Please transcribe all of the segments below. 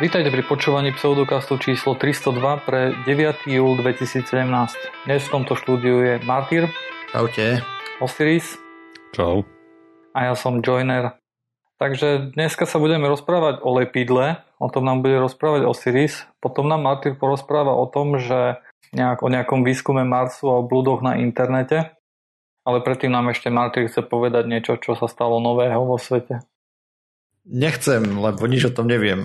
Vítajte pri počúvaní pseudokastu číslo 302 pre 9. júl 2017. Dnes v tomto štúdiu je Martyr. Čaute. Osiris. Čau. A ja som Joiner. Takže dneska sa budeme rozprávať o lepidle, o tom nám bude rozprávať Osiris. Potom nám Martyr porozpráva o tom, že nejak, o nejakom výskume Marsu a o blúdoch na internete. Ale predtým nám ešte Martyr chce povedať niečo, čo sa stalo nového vo svete. Nechcem, lebo nič o tom neviem.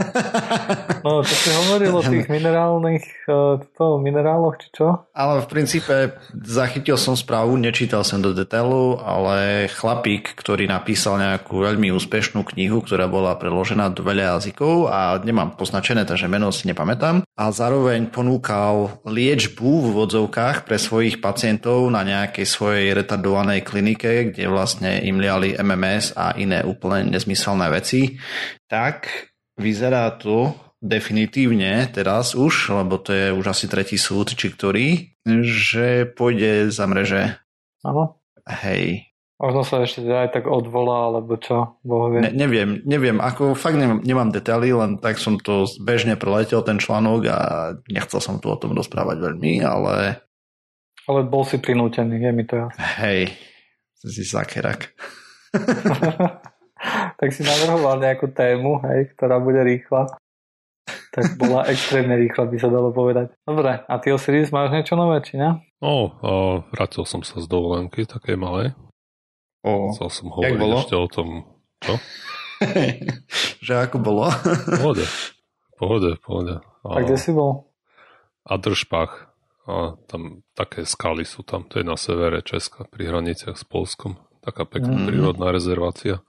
no, to si hovoril o tých minerálnych e, to, mineráloch, či čo? Ale v princípe zachytil som správu, nečítal som do detailu, ale chlapík, ktorý napísal nejakú veľmi úspešnú knihu, ktorá bola preložená do veľa jazykov a nemám poznačené, takže meno si nepamätám. A zároveň ponúkal liečbu v vodzovkách pre svojich pacientov na nejakej svojej retardovanej klinike, kde vlastne im liali MMS a iné úplne nezmyselné veci, tak vyzerá to definitívne teraz už, lebo to je už asi tretí súd, či ktorý, že pôjde za mreže. Áno. Hej. Možno sa ešte aj tak odvolá, alebo čo, boh vie. Ne, neviem, neviem, ako fakt nemám, nemám detaily, len tak som to bežne preletel ten článok a nechcel som tu o tom rozprávať veľmi, ale... Ale bol si prinútený, je mi to jasné. Hej, si zakerak. tak si navrhoval nejakú tému, hej, ktorá bude rýchla. Tak bola extrémne rýchla, by sa dalo povedať. Dobre, a ty Osiris máš niečo nové, či ne? No, uh, vrátil som sa z dovolenky, také malé. O, Chcel som hovoriť bolo? ešte o tom, čo? že ako bolo? pohode, pohode, pohode. A, a kde si bol? Adršpach. A tam také skaly sú tam, to je na severe Česka, pri hraniciach s Polskom. Taká pekná mm. prírodná rezervácia.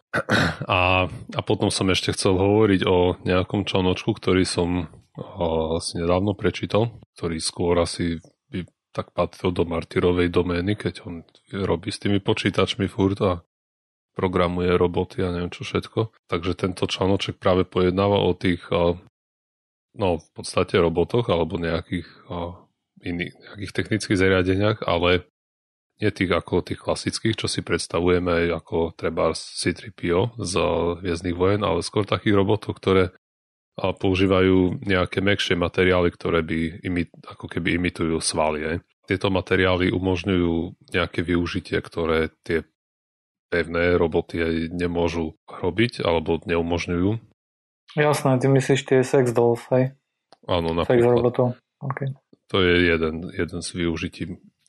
A, a potom som ešte chcel hovoriť o nejakom članočku, ktorý som asi nedávno prečítal, ktorý skôr asi by tak patril do Martyrovej domény, keď on robí s tými počítačmi furt a programuje roboty a neviem čo všetko. Takže tento članoček práve pojednáva o tých no v podstate robotoch alebo nejakých iných nejakých technických zariadeniach, ale nie tých ako tých klasických, čo si predstavujeme ako treba C-3PO z Hviezdnych vojen, ale skôr takých robotov, ktoré používajú nejaké mekšie materiály, ktoré by imi, ako keby imitujú svaly. Je. Tieto materiály umožňujú nejaké využitie, ktoré tie pevné roboty nemôžu robiť alebo neumožňujú. Jasné, ty myslíš tie sex dolls, hej? Áno, napríklad. Sex robotov, okay. To je jeden, jeden z využití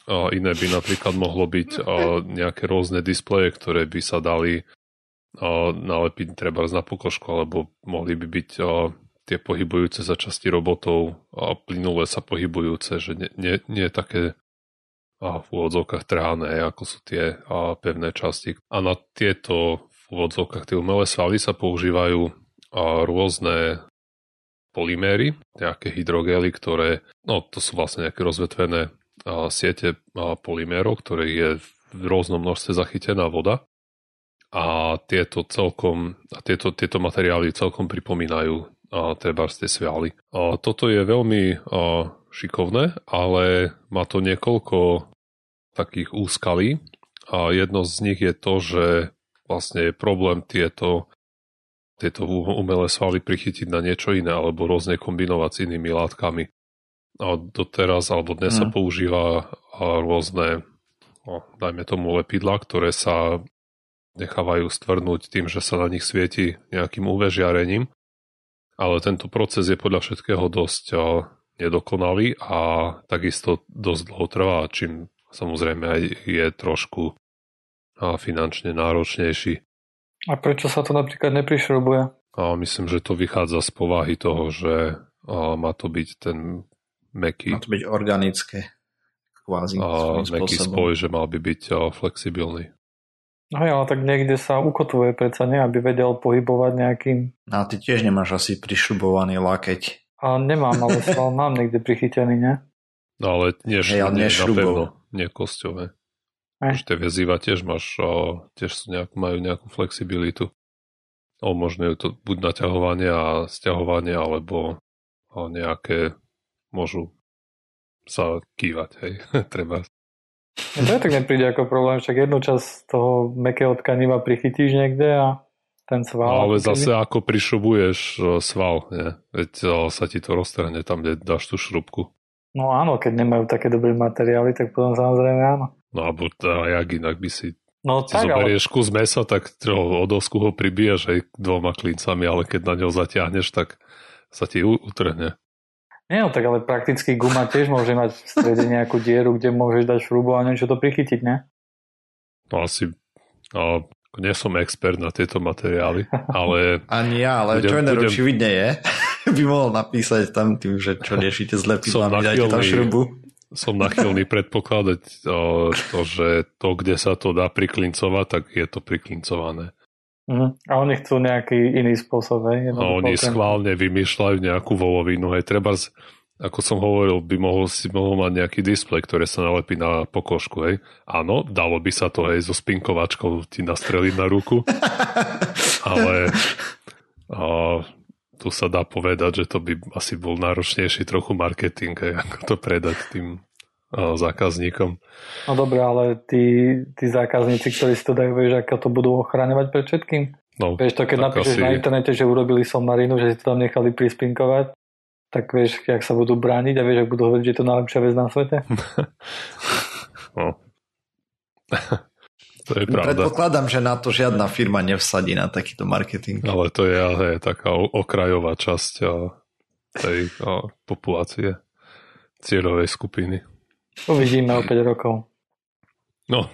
a iné by napríklad mohlo byť nejaké rôzne displeje, ktoré by sa dali nalepiť treba na pokožku, alebo mohli by byť tie pohybujúce sa časti robotov a plynule sa pohybujúce, že nie, nie, nie také a v úvodzovkách trhané, ako sú tie a pevné časti. A na tieto v úvodzovkách tie umelé svaly sa používajú a rôzne polyméry, nejaké hydrogely, ktoré, no to sú vlastne nejaké rozvetvené siete polymérov, ktoré je v rôznom množstve zachytená voda. A tieto celkom, tieto, tieto materiály celkom pripomínajú treba tie svialy. A toto je veľmi a, šikovné, ale má to niekoľko takých úskalí. A jedno z nich je to, že vlastne je problém tieto, tieto umelé svaly prichytiť na niečo iné alebo rôzne kombinovať s inými látkami a doteraz alebo dnes hmm. sa používa rôzne, no, dajme tomu lepidla, ktoré sa nechávajú stvrnúť tým, že sa na nich svieti nejakým UV žiarením. Ale tento proces je podľa všetkého dosť nedokonalý a takisto dosť dlho trvá, čím samozrejme aj je trošku finančne náročnejší. A prečo sa to napríklad neprišrobuje? A myslím, že to vychádza z povahy toho, že má to byť ten meký. Má to byť organické. Kvázi. A meký spoj, že mal by byť flexibilný. No ale tak niekde sa ukotvuje predsa, nie? Aby vedel pohybovať nejakým... No a ty tiež nemáš asi prišrubovaný lakeť. A nemám, ale sval mám niekde prichytený, nie? No ale nie, hey, nie, nie napevno, nie kosťové. Už tie väzíva tiež máš, tiež sú nejak, majú nejakú flexibilitu. Umožňujú to buď naťahovanie a stiahovanie, alebo nejaké môžu sa kývať, hej, treba. No to je tak nepríde ako problém, však jednu časť toho mekého tkaniva prichytíš niekde a ten sval. No, ale keby. zase ako prišrubuješ e, sval, nie? Veď e, sa ti to roztrhne tam, kde dáš tú šrubku. No áno, keď nemajú také dobré materiály, tak potom samozrejme áno. No alebo tá, jak inak by si No si tak, ale zoberieš kus mesa, tak o dosku ho pribiješ aj dvoma klincami, ale keď na ňo zatiahneš, tak sa ti utrhne. Nie, no tak ale prakticky guma tiež môže mať v strede nejakú dieru, kde môžeš dať šrubu a niečo to prichytiť, ne? No asi, no, nie som expert na tieto materiály, ale Ani ja, ale Budem- Joiner budem- očividne je. by mohol napísať tam tým, že čo riešite s Som lepidlami, dajte tam šrubu. som nachylný predpokladať o, to, že to, kde sa to dá priklincovať, tak je to priklincované. Mhm. A oni chcú nejaký iný spôsob, hej? A Jednoducho oni ten- schválne vymýšľajú nejakú volovinu. Hej, treba, ako som hovoril, by mohol si mohol mať nejaký displej, ktoré sa nalepí na pokožku. Hej. Áno, dalo by sa to aj so spinkovačkou ti nastreliť na ruku, ale a, tu sa dá povedať, že to by asi bol náročnejší trochu marketing, hej, ako to predať tým zákazníkom. No dobre, ale tí, tí zákazníci, ktorí si to dajú, vieš, ako to budú ochraňovať pred všetkým? No, Vieš to, keď napíšeš asi- na internete, že urobili somarinu, že si to tam nechali prispinkovať, tak vieš, jak sa budú brániť a vieš, ak budú hovoriť, že je to najlepšia vec na svete? no. to je pravda. Predpokladám, že na to žiadna firma nevsadí na takýto marketing. Ale to je hej, taká okrajová časť tej populácie, cieľovej skupiny. Uvidíme o 5 rokov. No,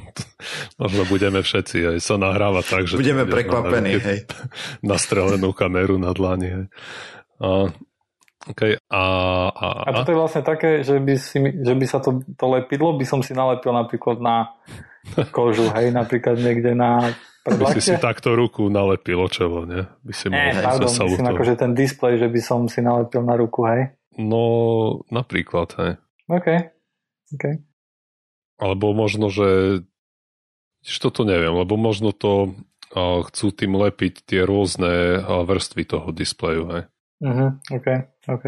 možno budeme všetci aj sa nahrávať tak, že... Budeme prekvapení, na hej. Nastrelenú kameru na dlani, hej. A, okay, a, a, A toto je vlastne také, že by, si, že by sa to, to lepidlo by som si nalepil napríklad na kožu, hej, napríklad niekde na by si si takto ruku nalepilo čelo, nie? By si Nie, mohol pardon, sa myslím akože ten displej, že by som si nalepil na ruku, hej. No, napríklad, hej. OK. OK. Alebo možno, že Tiež toto neviem, lebo možno to a, chcú tým lepiť tie rôzne a, vrstvy toho displeju. Hej. Mhm, OK, OK.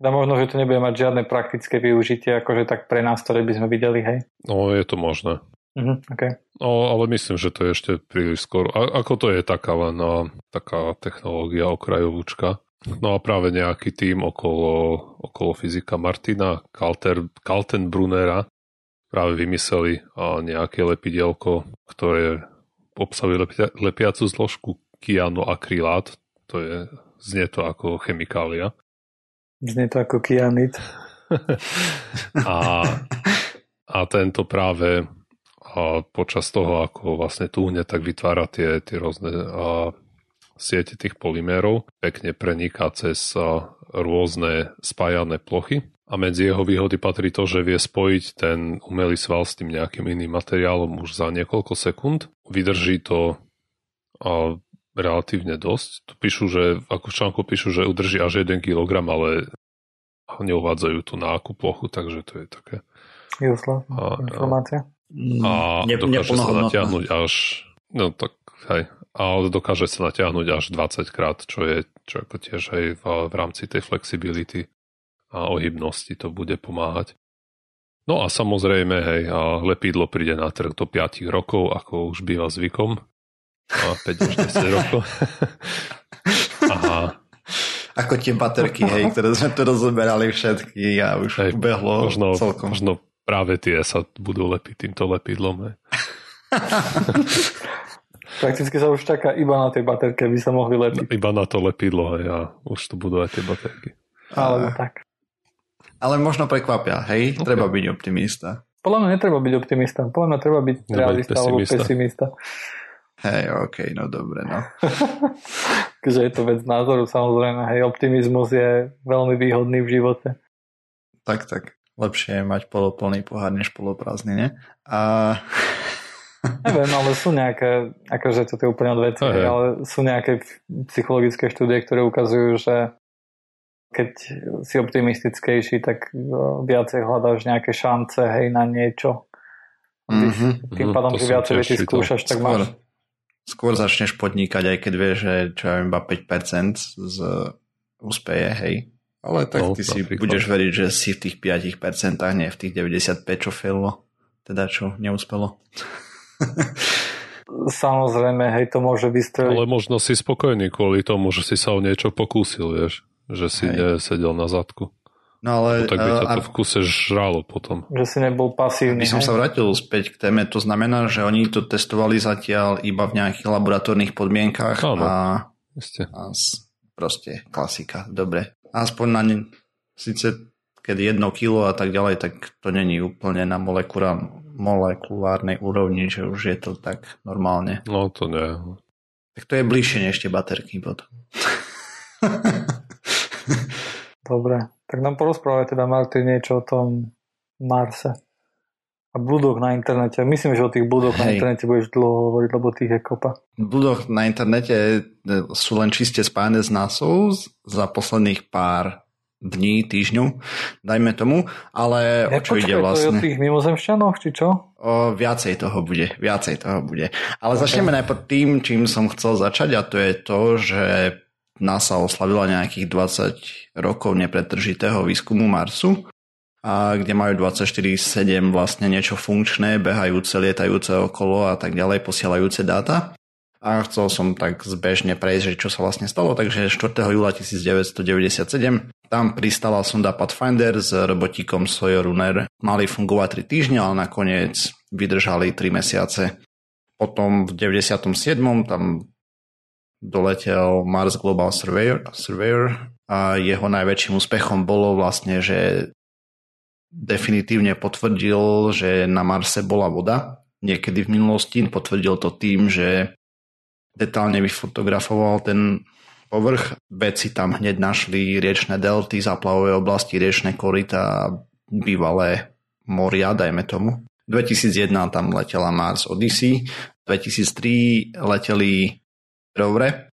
Teda možno, že to nebude mať žiadne praktické využitie, akože tak pre nás, ktoré by sme videli, hej. No, je to možné. Mhm, OK. No, ale myslím, že to je ešte príliš skoro. A, ako to je taká len taká technológia okrajovúčka. No a práve nejaký tým okolo, okolo fyzika Martina Kalter, Kaltenbrunera práve vymysleli nejaké lepidielko, ktoré obsahuje lepia, lepiacu zložku kianoakrylát. To je, znie to ako chemikália. Znie to ako kianit. a, a tento práve a počas toho, ako vlastne túhne, tak vytvára tie, tie rôzne a, siete tých polymérov, pekne preniká cez a, rôzne spájané plochy. A medzi jeho výhody patrí to, že vie spojiť ten umelý sval s tým nejakým iným materiálom už za niekoľko sekúnd. Vydrží to a, relatívne dosť. Tu píšu, že ako v článku píšu, že udrží až 1 kg, ale neuvádzajú tu na akú plochu, takže to je také. Useless A- informácia. A Ne, dokáže sa natiahnuť až, no tak hej, ale dokáže sa natiahnuť až 20 krát, čo je čo ako tiež aj v, v rámci tej flexibility a ohybnosti to bude pomáhať. No a samozrejme, hej, a lepidlo príde na trh do 5 rokov, ako už býva zvykom. A 5 až 10 rokov. Aha, Ako tie baterky, hej, ktoré sme tu rozoberali všetky a už Hej, ubehlo možno, celkom. možno práve tie sa budú lepiť týmto lepidlom. Hej. Prakticky sa už čaká iba na tej baterke, by sa mohli lepiť. Iba na to lepidlo hej, a už tu budú aj tie baterky. Alebo A- tak. Ale možno prekvapia, hej, Ok. treba byť optimista. Podľa mňa netreba byť optimista. Podľa mňa treba byť byť realista alebo pesimista. pesimista. Hej, ok, no dobre, no. Takže je to vec názoru, samozrejme. Hej, optimizmus je veľmi výhodný v živote. Tak, tak. Lepšie je mať poloplný pohár než poloprázdny, ne? A... Neviem, ale sú nejaké, akože to je úplne od veci, Hej. ale sú nejaké psychologické štúdie, ktoré ukazujú, že keď si optimistickejší, tak uh, viacej hľadáš nejaké šance, hej, na niečo. Mhm. Tým Mhm, pádom, že viacej čítal. skúšaš, tak Skôr, máš... skôr začneš podnikať, aj keď vieš, že čo ja viem, iba 5% z úspeje, hej. Ale tak No, ty si napríklad. budeš veriť, že si v tých 5%, nie v tých 95%, čo failo. Teda čo neúspelo. samozrejme, hej, to môže vystreliť. Ale možno si spokojný kvôli tomu, že si sa o niečo pokúsil, vieš, že si hej. nesedel na zadku. No ale... No, tak by ťa to v kuse žralo potom. Že si nebol pasívny. By som sa vrátil späť k téme, to znamená, že oni to testovali zatiaľ iba v nejakých laboratórnych podmienkách Áno, a, a proste klasika, dobre. Aspoň na ne, síce keď jedno kilo a tak ďalej, tak to není úplne na molekula, molekulárnej úrovni, že už je to tak normálne. No to nie. Tak to je bližšie než tie baterky potom. Dobre. Tak nám porozprávaj teda Martin niečo o tom Marse. A blúdoch na internete. Myslím, že o tých blúdoch na internete budeš dlho hovoriť, lebo tých je kopa. Blúdoch na internete sú len čiste spájane s NASA za posledných pár dní, týždňov, dajme tomu, ale ja, o čo počkaj, ide vlastne? To je o vlastne? tých mimozemšťanoch, či čo? O, viacej toho bude, viacej toho bude. Ale okay. začneme najprv tým, čím som chcel začať a to je to, že NASA oslavila nejakých 20 rokov nepretržitého výskumu Marsu, a kde majú 24-7 vlastne niečo funkčné, behajúce, lietajúce okolo a tak ďalej, posielajúce dáta. A chcel som tak zbežne prejsť, že čo sa vlastne stalo, takže 4. júla 1997 tam pristala sonda Pathfinder s robotíkom Sawyer Runner. Mali fungovať 3 týždne, ale nakoniec vydržali 3 mesiace. Potom v 97. tam doletel Mars Global Surveyor, Surveyor a jeho najväčším úspechom bolo vlastne, že definitívne potvrdil, že na Marse bola voda. Niekedy v minulosti potvrdil to tým, že detálne vyfotografoval ten povrch. Vedci tam hneď našli riečne delty, zaplavové oblasti, riečne korita, bývalé moria, dajme tomu. 2001 tam letela Mars Odyssey, 2003 leteli rovre,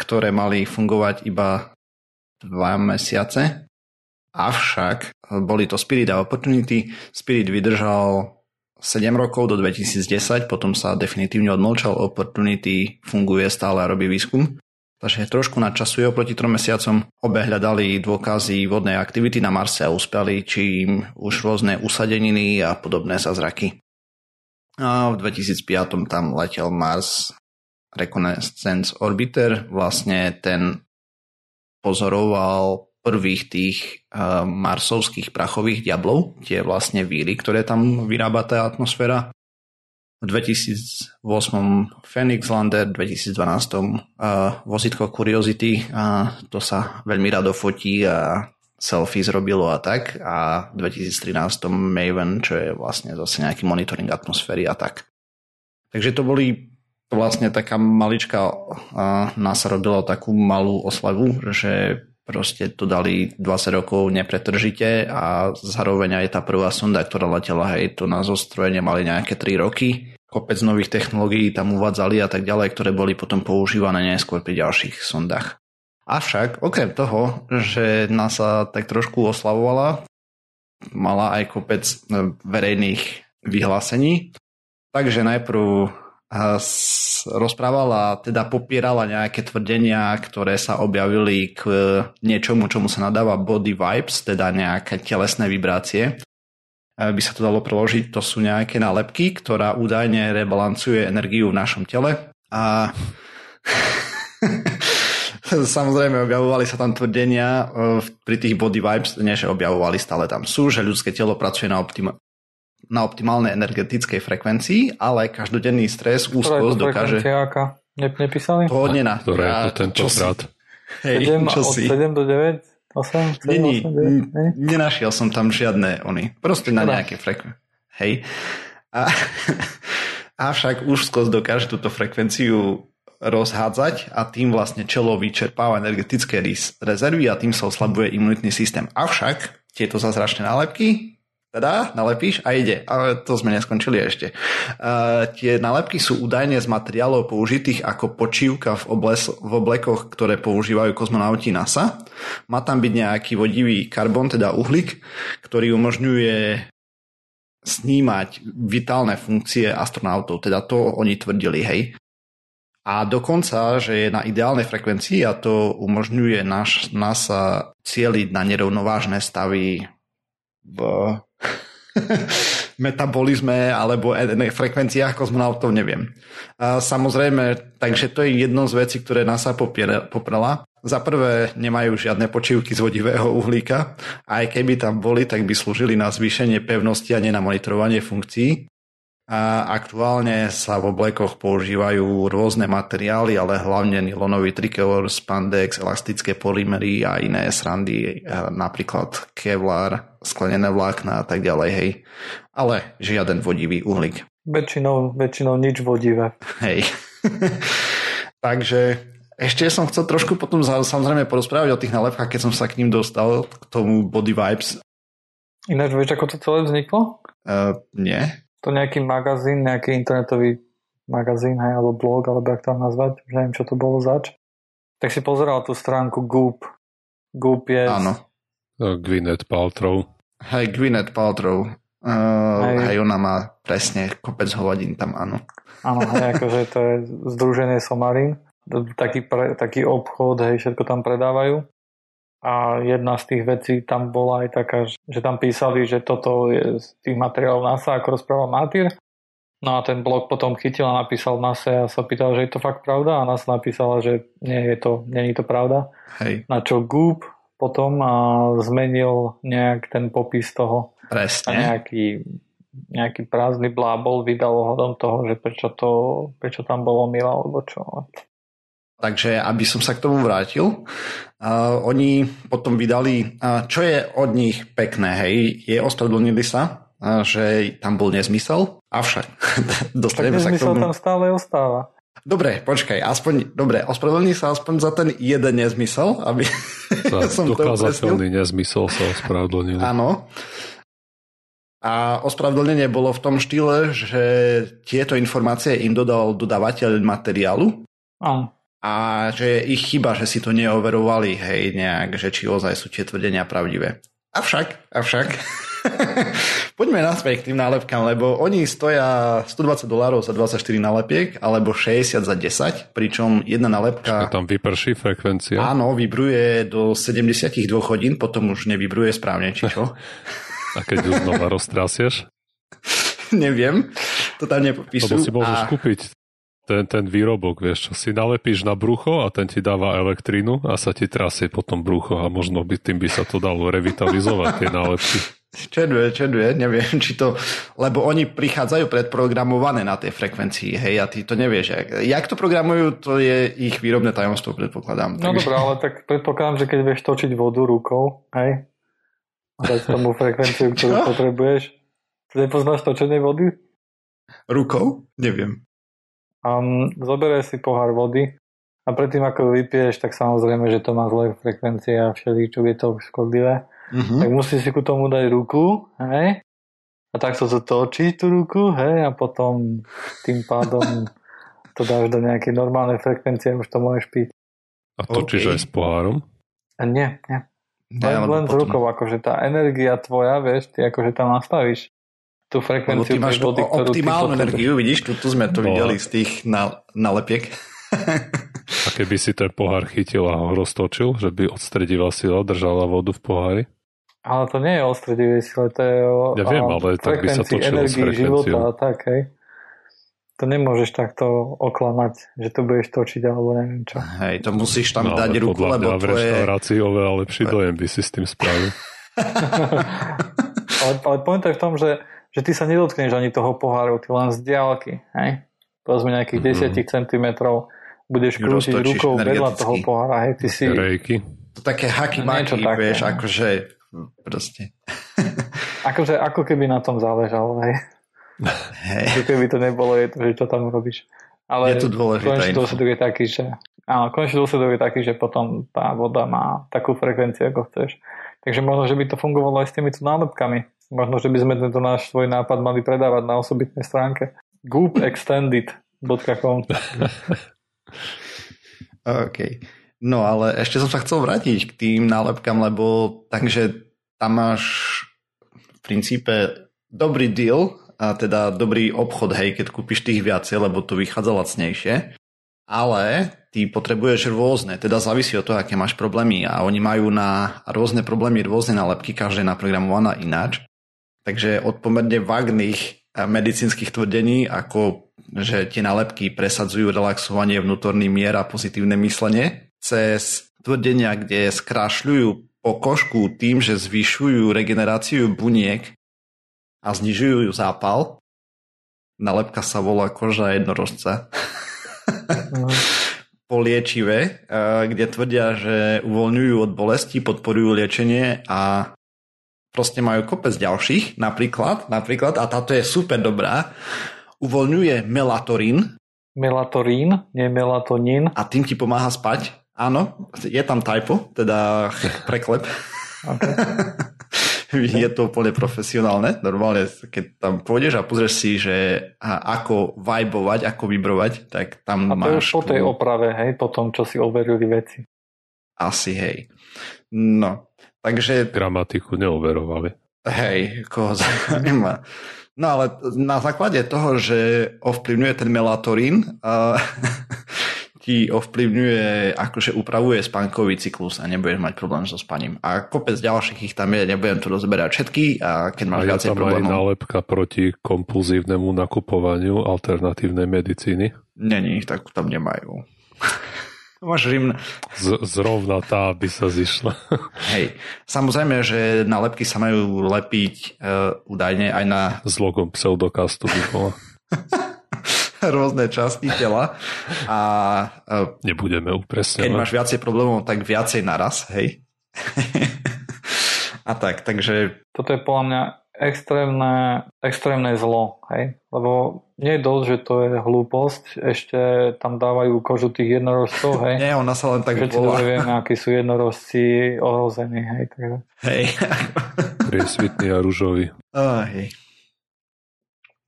ktoré mali fungovať iba dva mesiace. Avšak boli to Spirit a Opportunity. Spirit vydržal 7 rokov do 2010, potom sa definitívne odmlčal. Opportunity funguje stále a robí výskum. Takže trošku nadčasuje oproti 3 mesiacom. Obe hľadali dôkazy vodnej aktivity na Marse a uspeli, čím už rôzne usadeniny a podobné zázraky. A v 2005 tam letel Mars Reconnaissance Orbiter, vlastne ten pozoroval prvých tých uh, marsovských prachových diablov, tie vlastne víry, ktoré tam vyrába tá atmosféra. V 2008 Phoenix Lander, v 2012 uh, vozitko Curiosity, uh, to sa veľmi rado fotí a selfie zrobilo a tak. A v 2013 Maven, čo je vlastne zase nejaký monitoring atmosféry a tak. Takže to boli vlastne taká maličká NASA robila takú malú oslavu, že proste to dali 20 rokov nepretržite a zároveň aj tá prvá sonda, ktorá letela, hej, to na zostrojenie mali nejaké 3 roky. Kopec nových technológií tam uvádzali a tak ďalej, ktoré boli potom používané neskôr pri ďalších sondách. Avšak, okrem toho, že NASA tak trošku oslavovala, mala aj kopec e, verejných vyhlásení, takže najprv rozprávala, teda popierala nejaké tvrdenia, ktoré sa objavili k niečomu, čomu sa nadáva body vibes, teda nejaké telesné vibrácie. By sa to dalo preložiť, to sú nejaké nálepky, ktorá údajne rebalancuje energiu v našom tele. A samozrejme objavovali sa tam tvrdenia e, pri tých body vibes, nie že objavovali, stále tam sú, že ľudské telo pracuje na optima- na optimálnej energetickej frekvencii, ale každodenný stres, úzkosť dokáže... Aká? Ne, nepísali? Pohodne na. Ktoré je to tento krát? Hej, 7, čo od si? 7 do 9? 8? 7, Není, 8, 9? Nenašiel som tam žiadne oni. Proste na nejaké frekvencie. Hej. A, avšak úzkosť dokáže túto frekvenciu rozhádzať a tým vlastne čelo vyčerpáva energetické rezervy a tým sa oslabuje imunitný systém. Avšak tieto zázračné nálepky teda nalepíš a ide. Ale to sme neskončili ešte. Uh, tie nálepky sú údajne z materiálov použitých ako počívka v, obles, v oblekoch, ktoré používajú kozmonauti NASA. Má tam byť nejaký vodivý karbon, teda uhlík, ktorý umožňuje snímať vitálne funkcie astronautov. Teda to oni tvrdili, hej. A dokonca, že je na ideálnej frekvencii a to umožňuje nás, NASA cieliť na nerovnovážne stavy v metabolizme alebo frekvenciách kozmonautov, neviem. A samozrejme, takže to je jedno z vecí, ktoré NASA poprela. Za prvé nemajú žiadne počívky z vodivého uhlíka aj keby tam boli, tak by slúžili na zvýšenie pevnosti a nie na monitorovanie funkcií. A aktuálne sa v oblekoch používajú rôzne materiály, ale hlavne nylonový trikor, spandex, elastické polymery a iné srandy, napríklad kevlar, sklenené vlákna a tak ďalej, hej. Ale žiaden vodivý uhlík. Väčšinou, väčšinou nič vodivé. Hej. Takže ešte som chcel trošku potom samozrejme porozprávať o tých nálepkách, keď som sa k ním dostal, k tomu Body Vibes. Ináč vieš, ako to celé vzniklo? Uh, nie to nejaký magazín, nejaký internetový magazín, hej, alebo blog, alebo jak to nazvať, už neviem, čo to bolo zač. Tak si pozeral tú stránku Goop. Goop je... Áno. No, Gwyneth Paltrow. Hej, Gwyneth Paltrow. Uh, hej. hej, ona má presne kopec hovadín tam, áno. Áno, hej, akože to je združenie Somarín. Taký, pre, taký obchod, hej, všetko tam predávajú a jedna z tých vecí tam bola aj taká, že tam písali, že toto je z tých materiálov NASA, ako rozprával Martyr. No a ten blog potom chytil a napísal NASA a sa pýtal, že je to fakt pravda a NASA napísala, že nie je to, nie je to pravda. Hej. Na čo Goop potom a zmenil nejak ten popis toho. Presne. A nejaký, nejaký prázdny blábol vydal ohľadom toho, že prečo, to, prečo tam bolo milé alebo čo. Takže aby som sa k tomu vrátil, uh, oni potom vydali, uh, čo je od nich pekné, hej, je ospravedlnili sa, uh, že tam bol nezmysel, avšak dostaneme sa k tomu. tam stále ostáva. Dobre, počkaj, aspoň, dobre, ospravedlní sa aspoň za ten jeden nezmysel, aby za som to upresnil. nezmysel sa ospravedlnili. Áno. A ospravedlnenie bolo v tom štýle, že tieto informácie im dodal dodávateľ materiálu. Áno a že je ich chyba, že si to neoverovali, hej, nejak, že či ozaj sú tie tvrdenia pravdivé. Avšak, avšak, poďme naspäť k tým nálepkám, lebo oni stoja 120 dolárov za 24 nálepiek, alebo 60 za 10, pričom jedna nálepka... A tam vyprší frekvencia? Áno, vybruje do 72 hodín, potom už nevybruje správne, či čo? a keď ju znova roztrasieš? Neviem, to tam nepopisujú. Lebo si môžeš a... kúpiť ten, ten výrobok, vieš čo, si nalepíš na brucho a ten ti dáva elektrínu a sa ti trasie potom brucho a možno by tým by sa to dalo revitalizovať tie nálepky. Čeduje, čeduje, neviem, či to, lebo oni prichádzajú predprogramované na tej frekvencii, hej, a ty to nevieš. Jak, jak to programujú, to je ich výrobné tajomstvo, predpokladám. No takže... dobré, ale tak predpokladám, že keď vieš točiť vodu rukou, hej, a dať tomu frekvenciu, ktorú Čo? potrebuješ, ty nepoznáš točenie vody? Rukou? Neviem. Um, zoberie si pohár vody a predtým ako vypiješ, tak samozrejme, že to má zlé frekvencie a všeli, čo je to škodlivé. Uh-huh. Tak musíš si ku tomu dať ruku, hej? A tak sa to točí tú ruku, hej? A potom tým pádom to dáš do nejakej normálnej frekvencie a už to môžeš piť. A točíš okay. aj s pohárom? A nie, nie. Len, len potom... s rukou, akože tá energia tvoja, vieš, ty akože tam nastavíš tú frekvenciu. ty máš vody, ktorú optimálnu energiu, vidíš, tu, tu sme to no. videli z tých nalepiek. a keby si ten pohár chytil a ho roztočil, že by odstredivá sila držala vodu v pohári? Ale to nie je o stredivej sile, to je o ja viem, ale tak by sa točilo energii života a tak, hej. To nemôžeš takto oklamať, že to budeš točiť alebo neviem čo. Hej, to musíš tam no, dať ruku, lebo to je... v reštaurácii oveľa lepší dojem by si s tým spravil. ale, ale point je v tom, že že ty sa nedotkneš ani toho poháru, ty len z diálky, hej? Povedzme nejakých mm-hmm. 10 cm budeš krútiť rukou vedľa toho pohára, hej, ty si... Rejky. To také haky maky, vieš, akože proste. akože ako keby na tom záležalo, hej. Hej. Ako keby to nebolo, je to, že čo tam robíš. Ale je to dôležité. Konečný dôsledok je taký, že áno, konečný dôsledok je taký, že potom tá voda má takú frekvenciu, ako chceš. Takže možno, že by to fungovalo aj s týmito nálepkami. Možno, že by sme tento náš svoj nápad mali predávať na osobitnej stránke goopextended.com OK. No ale ešte som sa chcel vrátiť k tým nálepkám, lebo takže tam máš v princípe dobrý deal, a teda dobrý obchod, hej, keď kúpiš tých viacej, lebo to vychádza lacnejšie. Ale ty potrebuješ rôzne, teda závisí od toho, aké máš problémy a oni majú na rôzne problémy rôzne nálepky, každá je naprogramovaná ináč. Takže od pomerne vágných medicínskych tvrdení, ako že tie nálepky presadzujú relaxovanie, vnútorný mier a pozitívne myslenie, cez tvrdenia, kde skrašľujú pokožku tým, že zvyšujú regeneráciu buniek a znižujú zápal. Nalepka sa volá koža jednorožca. Mm. Poliečivé, kde tvrdia, že uvoľňujú od bolesti, podporujú liečenie a proste majú kopec ďalších, napríklad, napríklad, a táto je super dobrá, uvoľňuje melatorín. Melatorín, nie melatonín. A tým ti pomáha spať. Áno, je tam typo, teda preklep. Okay. je to úplne profesionálne. Normálne, keď tam pôjdeš a pozrieš si, že ako vibovať, ako vibrovať, tak tam a to máš... po tej oprave, hej, po tom, čo si overili veci. Asi, hej. No, takže... Gramatiku neoverovali. Hej, koho zaujíma. No ale na základe toho, že ovplyvňuje ten melatorín, uh, ti ovplyvňuje, akože upravuje spánkový cyklus a nebudeš mať problém so spaním. A kopec ďalších ich tam je, nebudem tu rozberať všetky a keď máš viacej problémov. A je nálepka proti kompulzívnemu nakupovaniu alternatívnej medicíny? Není, tak tam nemajú. Máš rim... Z, zrovna tá by sa zišla. Hej. Samozrejme, že nálepky sa majú lepiť uh, údajne aj na... S logom pseudokastu by bola. rôzne časti tela a nebudeme upresňovať. Keď máš viacej problémov, tak viacej naraz, hej. a tak, takže... Toto je podľa mňa extrémne, extrémne zlo, hej? Lebo nie je dosť, že to je hlúposť, ešte tam dávajú kožu tých jednorožcov, hej? Nie, ona sa len tak Všetci volá. vieme, akí sú jednorožci ohrození, hej? Takže... Hej. Priesvitný a rúžový. Oh, hej.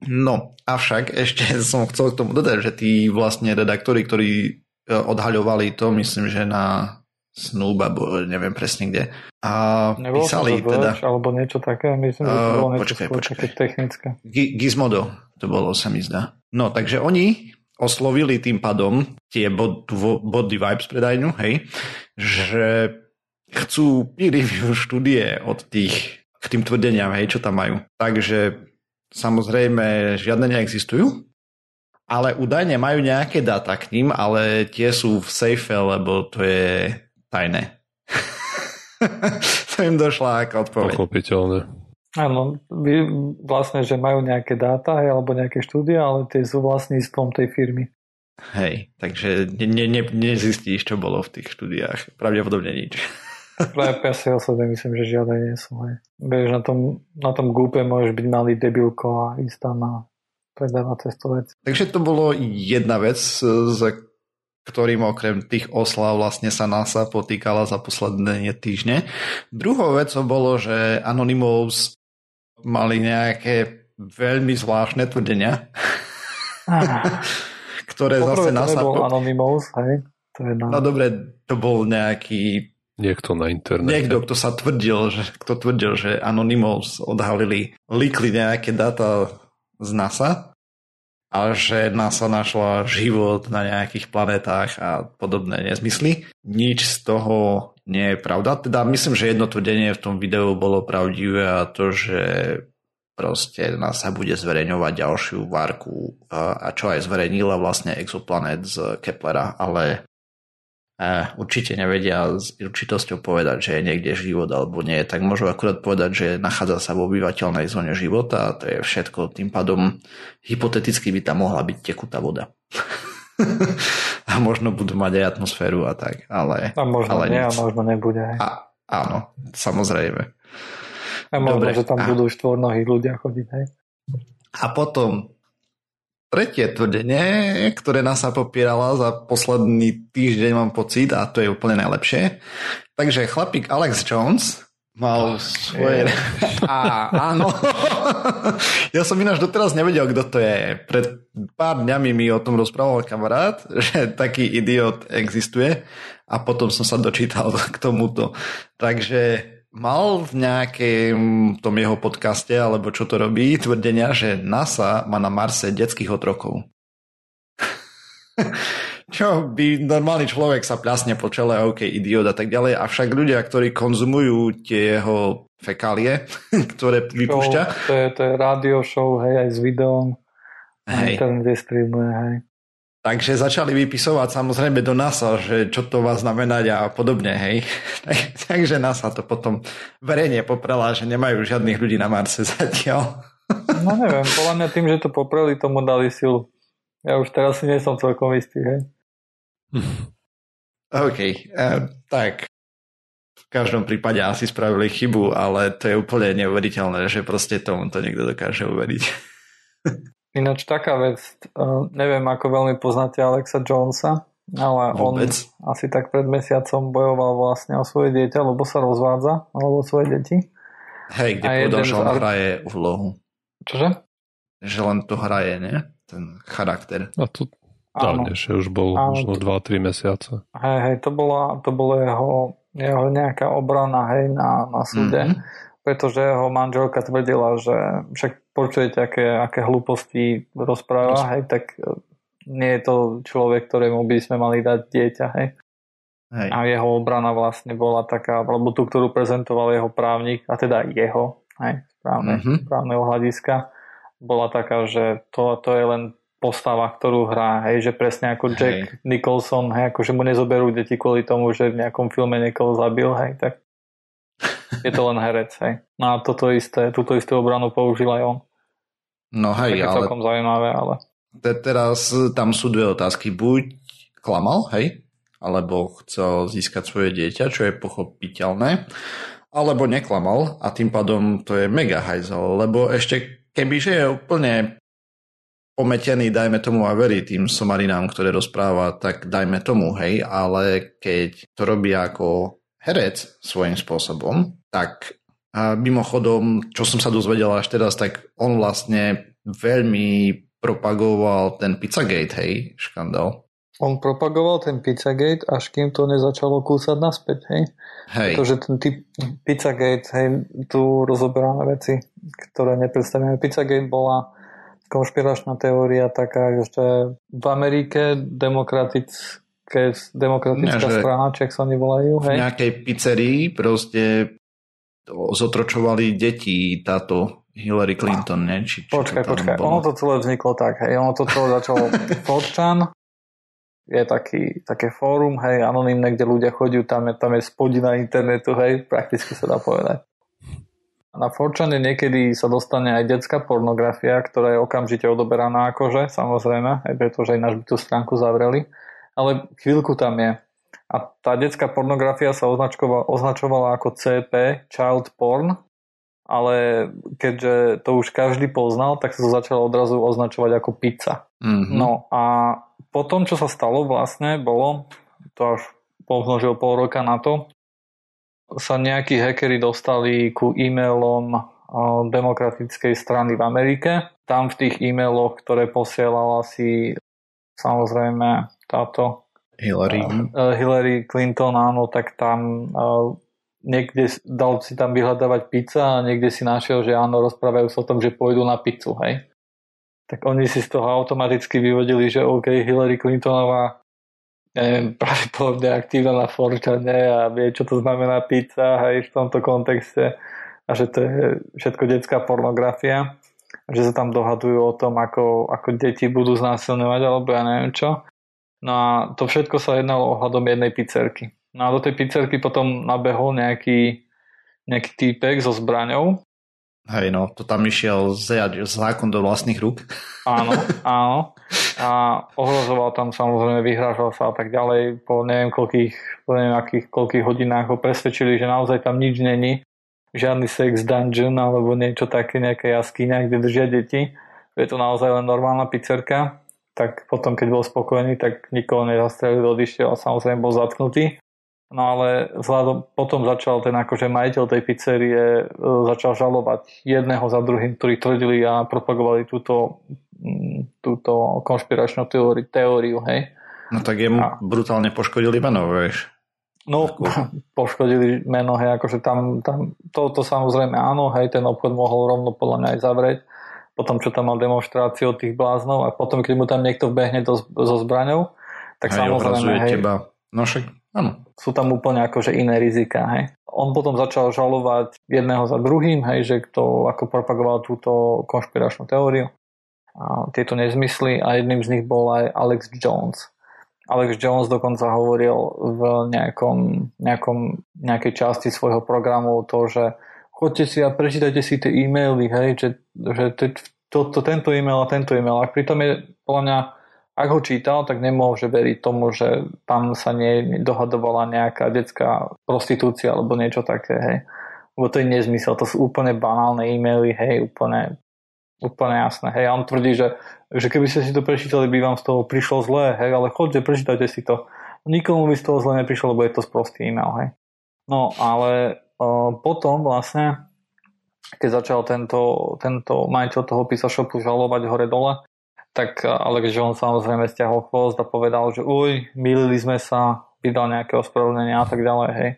No, avšak ešte som chcel k tomu dodať, že tí vlastne redaktori, ktorí e, odhaľovali to, myslím, že na Snoop, alebo neviem presne kde. A Nebolo písali to teda... alebo niečo také, myslím, že to bolo niečo počkaj, počkaj. také technické. Gizmodo to bolo, sa mi zdá. No, takže oni oslovili tým pádom tie body vibes predajňu, hej, že chcú peer review štúdie od tých k tým tvrdeniam, hej, čo tam majú. Takže Samozrejme, žiadne neexistujú, ale údajne majú nejaké dáta k ním, ale tie sú v safe, lebo to je tajné. to im došla ako odpoveď. Pochopiteľné. Áno, vlastne, že majú nejaké dáta alebo nejaké štúdie, ale tie sú vlastníctvom tej firmy. Hej, takže ne, ne, nezistíš, čo bolo v tých štúdiách. Pravdepodobne nič. Práve ja si osobne myslím, že žiadne nie sú. Hej. Vieš, na tom, na tom gúpe môžeš byť malý debilko a ísť tam a predávať cestu vec. Takže to bolo jedna vec, z ktorým okrem tých oslav vlastne sa NASA potýkala za posledné týždne. Druhou vecou bolo, že Anonymous mali nejaké veľmi zvláštne tvrdenia, ah. ktoré Poprvé, zase NASA... To Anonymous, hej? To je na... No dobre, to bol nejaký Niekto na internete. Niekto, kto sa tvrdil, že, kto tvrdil, že Anonymous odhalili, líkli nejaké dáta z NASA a že NASA našla život na nejakých planetách a podobné nezmysly. Nič z toho nie je pravda. Teda myslím, že jedno tvrdenie v tom videu bolo pravdivé a to, že proste NASA bude zverejňovať ďalšiu várku a čo aj zverejnila vlastne exoplanet z Keplera, ale určite nevedia s určitosťou povedať, že je niekde život alebo nie, tak môžu akurát povedať, že nachádza sa v obyvateľnej zóne života a to je všetko. Tým pádom hypoteticky by tam mohla byť tekutá voda. a možno budú mať aj atmosféru a tak, ale... A možno ale nie, a možno nebude. A, áno, samozrejme. A možno, Dobre, že tam a... budú štvornohí ľudia chodiť, hej? A potom tretie tvrdenie, ktoré nás sa popierala za posledný týždeň, mám pocit, a to je úplne najlepšie. Takže chlapík Alex Jones mal svoje... A, áno. ja som ináč doteraz nevedel, kto to je. Pred pár dňami mi o tom rozprával kamarát, že taký idiot existuje a potom som sa dočítal k tomuto. Takže mal v nejakém tom jeho podcaste, alebo čo to robí, tvrdenia, že NASA má na Marse detských otrokov. čo by normálny človek sa pľasne po čele, OK, idiot a tak ďalej, avšak ľudia, ktorí konzumujú tie jeho fekálie, ktoré vypúšťa. To je, to je rádio show, hej, aj s videom. Hej. Internet streamuje, hej. Takže začali vypisovať samozrejme do NASA, že čo to má znamenať a podobne, hej. Takže NASA to potom verejne poprela, že nemajú žiadnych ľudí na Marse zatiaľ. No neviem, podľa mňa tým, že to popreli, tomu dali silu. Ja už teraz si nie som celkom istý, hej. OK, uh, tak v každom prípade asi spravili chybu, ale to je úplne neuveriteľné, že proste tomu to niekto dokáže uveriť. Ináč taká vec, uh, neviem ako veľmi poznáte Alexa Jonesa, ale Vôbec. on asi tak pred mesiacom bojoval vlastne o svoje dieťa, lebo sa rozvádza, alebo svoje deti. Hej, kde povedal, že on hraje úlohu. Čože? Že len to hraje, nie? Ten charakter. A to dávnejšie už bol áno, možno 2-3 mesiace. Hej, hej, to bola, to bolo jeho, jeho nejaká obrana, hej, na, na súde. Mm-hmm. Pretože jeho manželka tvrdila, že však počujete, aké, aké hlúposti rozpráva, hej, tak e, nie je to človek, ktorému by sme mali dať dieťa, hej. Hej. A jeho obrana vlastne bola taká, alebo tú, ktorú prezentoval jeho právnik, a teda jeho, hej, správne, mm-hmm. správneho hľadiska, bola taká, že to, to je len postava, ktorú hrá, hej, že presne ako Jack hej. Nicholson, hej, akože mu nezoberú deti kvôli tomu, že v nejakom filme niekoho zabil, hej, tak je to len herec, hej. No a toto isté, túto istú obranu použil aj on. No hej, Také ale... celkom zaujímavé, ale... Te, teraz tam sú dve otázky. Buď klamal, hej, alebo chcel získať svoje dieťa, čo je pochopiteľné, alebo neklamal a tým pádom to je mega hajzel, lebo ešte kebyže je úplne pometený, dajme tomu a verí tým somarinám, ktoré rozpráva, tak dajme tomu, hej, ale keď to robí ako herec svojím spôsobom, tak a mimochodom, čo som sa dozvedel až teraz, tak on vlastne veľmi propagoval ten Pizzagate, hej, škandál. On propagoval ten Pizzagate, až kým to nezačalo kúsať naspäť, hej? Hej. Pretože ten typ Pizzagate, hej, tu rozoberáme veci, ktoré nepredstavíme. Pizzagate bola konšpiračná teória taká, že v Amerike demokratické, demokratická ne, strana, Čech sa oni volajú, hej? V nejakej pizzerii proste zotročovali deti táto Hillary Clinton, ne? Či, či počkaj, počkaj, bolo? ono to celé vzniklo tak, hej, ono to celé začalo Forčan, je taký, také fórum, hej, anonimné, kde ľudia chodí, tam je, tam je spodina internetu, hej, prakticky sa dá povedať. Na Forčane niekedy sa dostane aj detská pornografia, ktorá je okamžite odoberaná akože, samozrejme, aj pretože náš by tú stránku zavreli, ale chvíľku tam je. A tá detská pornografia sa označovala, označovala ako CP, Child Porn, ale keďže to už každý poznal, tak sa to začalo odrazu označovať ako pizza. Mm-hmm. No a potom, čo sa stalo vlastne, bolo, to až pomnožil pol roka na to, sa nejakí hackeri dostali ku e-mailom demokratickej strany v Amerike. Tam v tých e-mailoch, ktoré posielala si samozrejme táto Hillary. Uh, Hillary Clinton, áno, tak tam uh, niekde dal si tam vyhľadávať pizza a niekde si našiel, že áno, rozprávajú sa o tom, že pôjdu na pizzu, hej tak oni si z toho automaticky vyvodili, že OK, Hillary Clintonová neviem, pravdepodobne aktívna na Forčane a vie, čo to znamená pizza aj v tomto kontexte a že to je všetko detská pornografia že sa tam dohadujú o tom, ako, ako deti budú znásilňovať alebo ja neviem čo. No a to všetko sa jednalo ohľadom jednej pizzerky. No a do tej pizzerky potom nabehol nejaký, nejaký týpek so zbraňou Hej, no, to tam išiel zjať zákon do vlastných rúk. Áno, áno. A ohrozoval tam samozrejme, vyhrážal sa a tak ďalej. Po neviem koľkých, po neviem akých, koľkých hodinách ho presvedčili, že naozaj tam nič není. Žiadny sex dungeon alebo niečo také, nejaké jaskyňa, kde držia deti. Je to naozaj len normálna pizzerka. Tak potom, keď bol spokojný, tak nikoho nezastrelil, odišiel a samozrejme bol zatknutý. No ale vzhľadom, potom začal ten akože majiteľ tej pizzerie e, začal žalovať jedného za druhým, ktorí tvrdili a propagovali túto, túto konšpiračnú teóriu, teóriu, hej. No tak jemu a, brutálne poškodili meno, vieš. No, poškodili meno, hej, akože tam, tam to, to samozrejme áno, hej, ten obchod mohol rovno podľa mňa aj zavrieť, potom čo tam mal demonstráciu od tých bláznov a potom, keď mu tam niekto vbehne do, so zbraňou, tak Hej, samozrejme, hej, teba. No však, áno. sú tam úplne akože iné rizika. Hej. On potom začal žalovať jedného za druhým, hej, že kto ako propagoval túto konšpiračnú teóriu. A tieto nezmysly a jedným z nich bol aj Alex Jones. Alex Jones dokonca hovoril v nejakom, nejakom, nejakej časti svojho programu to, že chodte si a prečítajte si tie e-maily, hej, že, že to, to, to, tento e-mail a tento e-mail. A pritom je podľa mňa ak ho čítal, tak nemôže veriť tomu, že tam sa nie dohadovala nejaká detská prostitúcia alebo niečo také, hej. Lebo to je nezmysel, to sú úplne banálne e-maily, hej, úplne, úplne jasné, hej. A on tvrdí, že, že keby ste si to prečítali, by vám z toho prišlo zlé, hej, ale chodte, prečítajte si to. Nikomu by z toho zle neprišlo, lebo je to sprostý e-mail, hej. No, ale potom vlastne, keď začal tento, tento majiteľ toho písašopu žalovať hore-dole, tak Alex Jones samozrejme stiahol chvost a povedal, že uj, milili sme sa, vydal nejaké ospravedlnenia a tak ďalej, hej.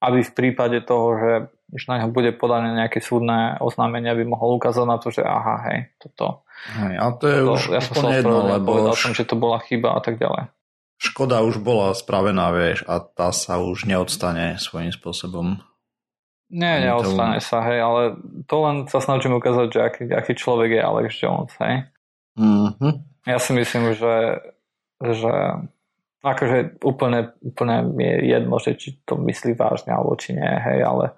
Aby v prípade toho, že už na neho bude podané nejaké súdne oznámenie, aby mohol ukázať na to, že aha, hej, toto. Hej, ale to je toto už ja som sa jedno, lebo povedal š- som, že to bola chyba a tak ďalej. škoda už bola spravená, vieš, a tá sa už neodstane svojím spôsobom. Nie, to- neodstane sa, hej, ale to len sa snažím ukázať, že aký, aký človek je Alex Jones, hej. Mhm. Ja si myslím, že, že akože úplne, úplne mi je jedno, že či to myslí vážne alebo či nie, hej, ale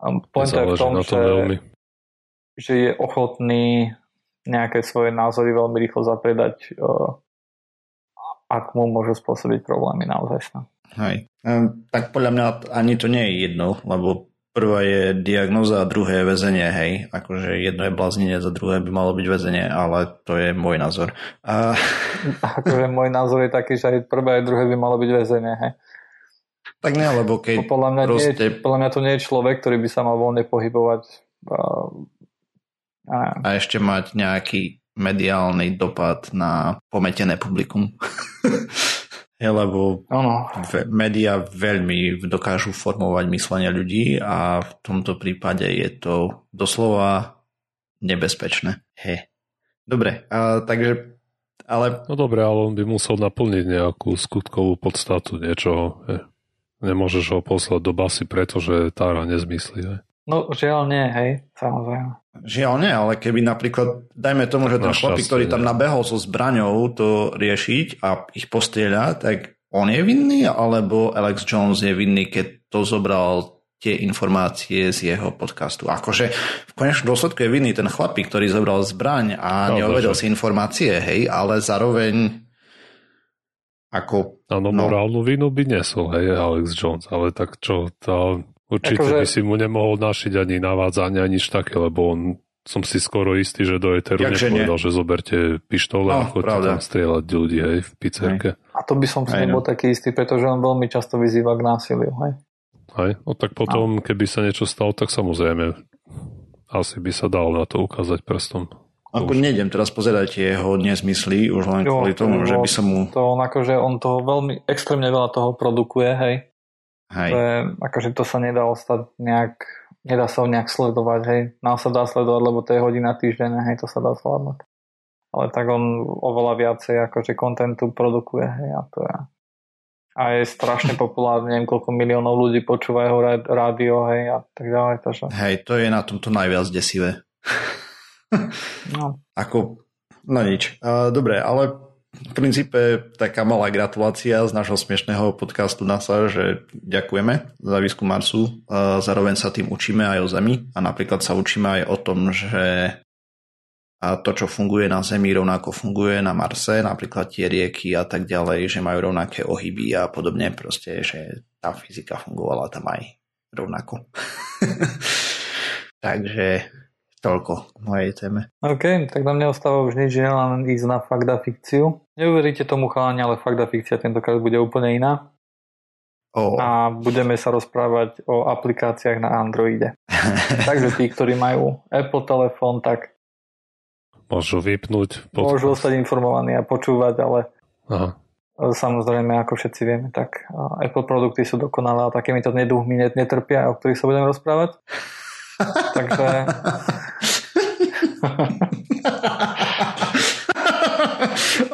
um, point je v tom, že, veľmi. že je ochotný nejaké svoje názory veľmi rýchlo zapredať, uh, ak mu môžu spôsobiť problémy naozaj. Hej. Ehm, tak podľa mňa ani to nie je jedno, lebo prvá je diagnoza a druhé je väzenie, hej. Akože jedno je bláznenie, za druhé by malo byť väzenie, ale to je môj názor. A, Akože môj názor je taký, že aj prvé, aj druhé by malo byť väzenie, hej. tak nie, lebo keď Podľa mňa, nie, proste, je- podľa mňa to nie je človek, ktorý by sa mal voľne pohybovať. A a ešte mať nejaký mediálny dopad na pometené publikum. lebo ve- média veľmi dokážu formovať myslenie ľudí a v tomto prípade je to doslova nebezpečné. He. Dobre, a, takže ale No dobre, ale on by musel naplniť nejakú skutkovú podstatu niečoho. Hej. Nemôžeš ho poslať do basy, pretože tára nezmyslí. Hej. no žiaľ nie, hej, samozrejme. Žiaľ nie, ale keby napríklad, dajme tomu, že ten Našťastie chlapík, ktorý tam nabehol so zbraňou to riešiť a ich postrieľa, tak on je vinný, alebo Alex Jones je vinný, keď to zobral tie informácie z jeho podcastu. Akože v konečnom dôsledku je vinný ten chlapík, ktorý zobral zbraň a No, neovedel si informácie, hej, ale zároveň ako Áno, No. morálnu vinu by nesol, hej, Alex Jones, ale tak čo, tá, určite Akože- by si mu nemohol našiť ani navádzanie, ani nič také, lebo on som si skoro istý, že do Eteru Jakže nie? nepovedal, že zoberte pištole No, a chodte pravda. tam strieľať ľudí, hej, v pizzerke. A to by som si Aj no. nebol taký istý, pretože on veľmi často vyzýva k násiliu, hej. Hej, no tak potom, keby sa niečo stalo, tak samozrejme asi by sa dalo na to ukázať prstom. Ako Už. nejdem teraz pozerať tie jeho nezmysly, už len Jo, kvôli tomu, to že by som mu... To on akože, on toho veľmi, extrémne veľa toho produkuje, hej. Hej. Je, akože to sa nedá ostať nejak, nedá sa nejak sledovať, hej. Nám sa dá sledovať, lebo to je hodina týždenne, hej, to sa dá zvládnuť. Ale tak on oveľa viacej akože kontentu produkuje, hej, a to je... A je strašne populárny, neviem koľko miliónov ľudí počúva jeho rá- rádio, hej, a tak ďalej, takže... Hej, to je na tomto najviac desivé. No, Ako, no nič. Uh, dobre, ale v princípe taká malá gratulácia z nášho smiešného podcastu NASA, že ďakujeme za výskum Marsu. Zároveň sa tým učíme aj o Zemi a napríklad sa učíme aj o tom, že a to, čo funguje na Zemi, rovnako funguje na Marse, napríklad tie rieky a tak ďalej, že majú rovnaké ohyby a podobne, proste, že tá fyzika fungovala tam aj rovnako. Takže toľko k mojej téme. OK, tak nám neostáva už nič, iné, len ísť na fakt a fikciu. Neuveríte tomu chalani, ale fakt a fikcia tentokrát bude úplne iná. O, A budeme sa rozprávať o aplikáciách na Androide. Takže tí, ktorí majú Apple telefón, tak Môžu vypnúť môžu podcast. ostať informovaní a počúvať, ale Aha. samozrejme, ako všetci vieme, tak e, Apple produkty sú dokonalé a takýmito neduchmi net- netrpia, o ktorých sa budeme rozprávať. Takže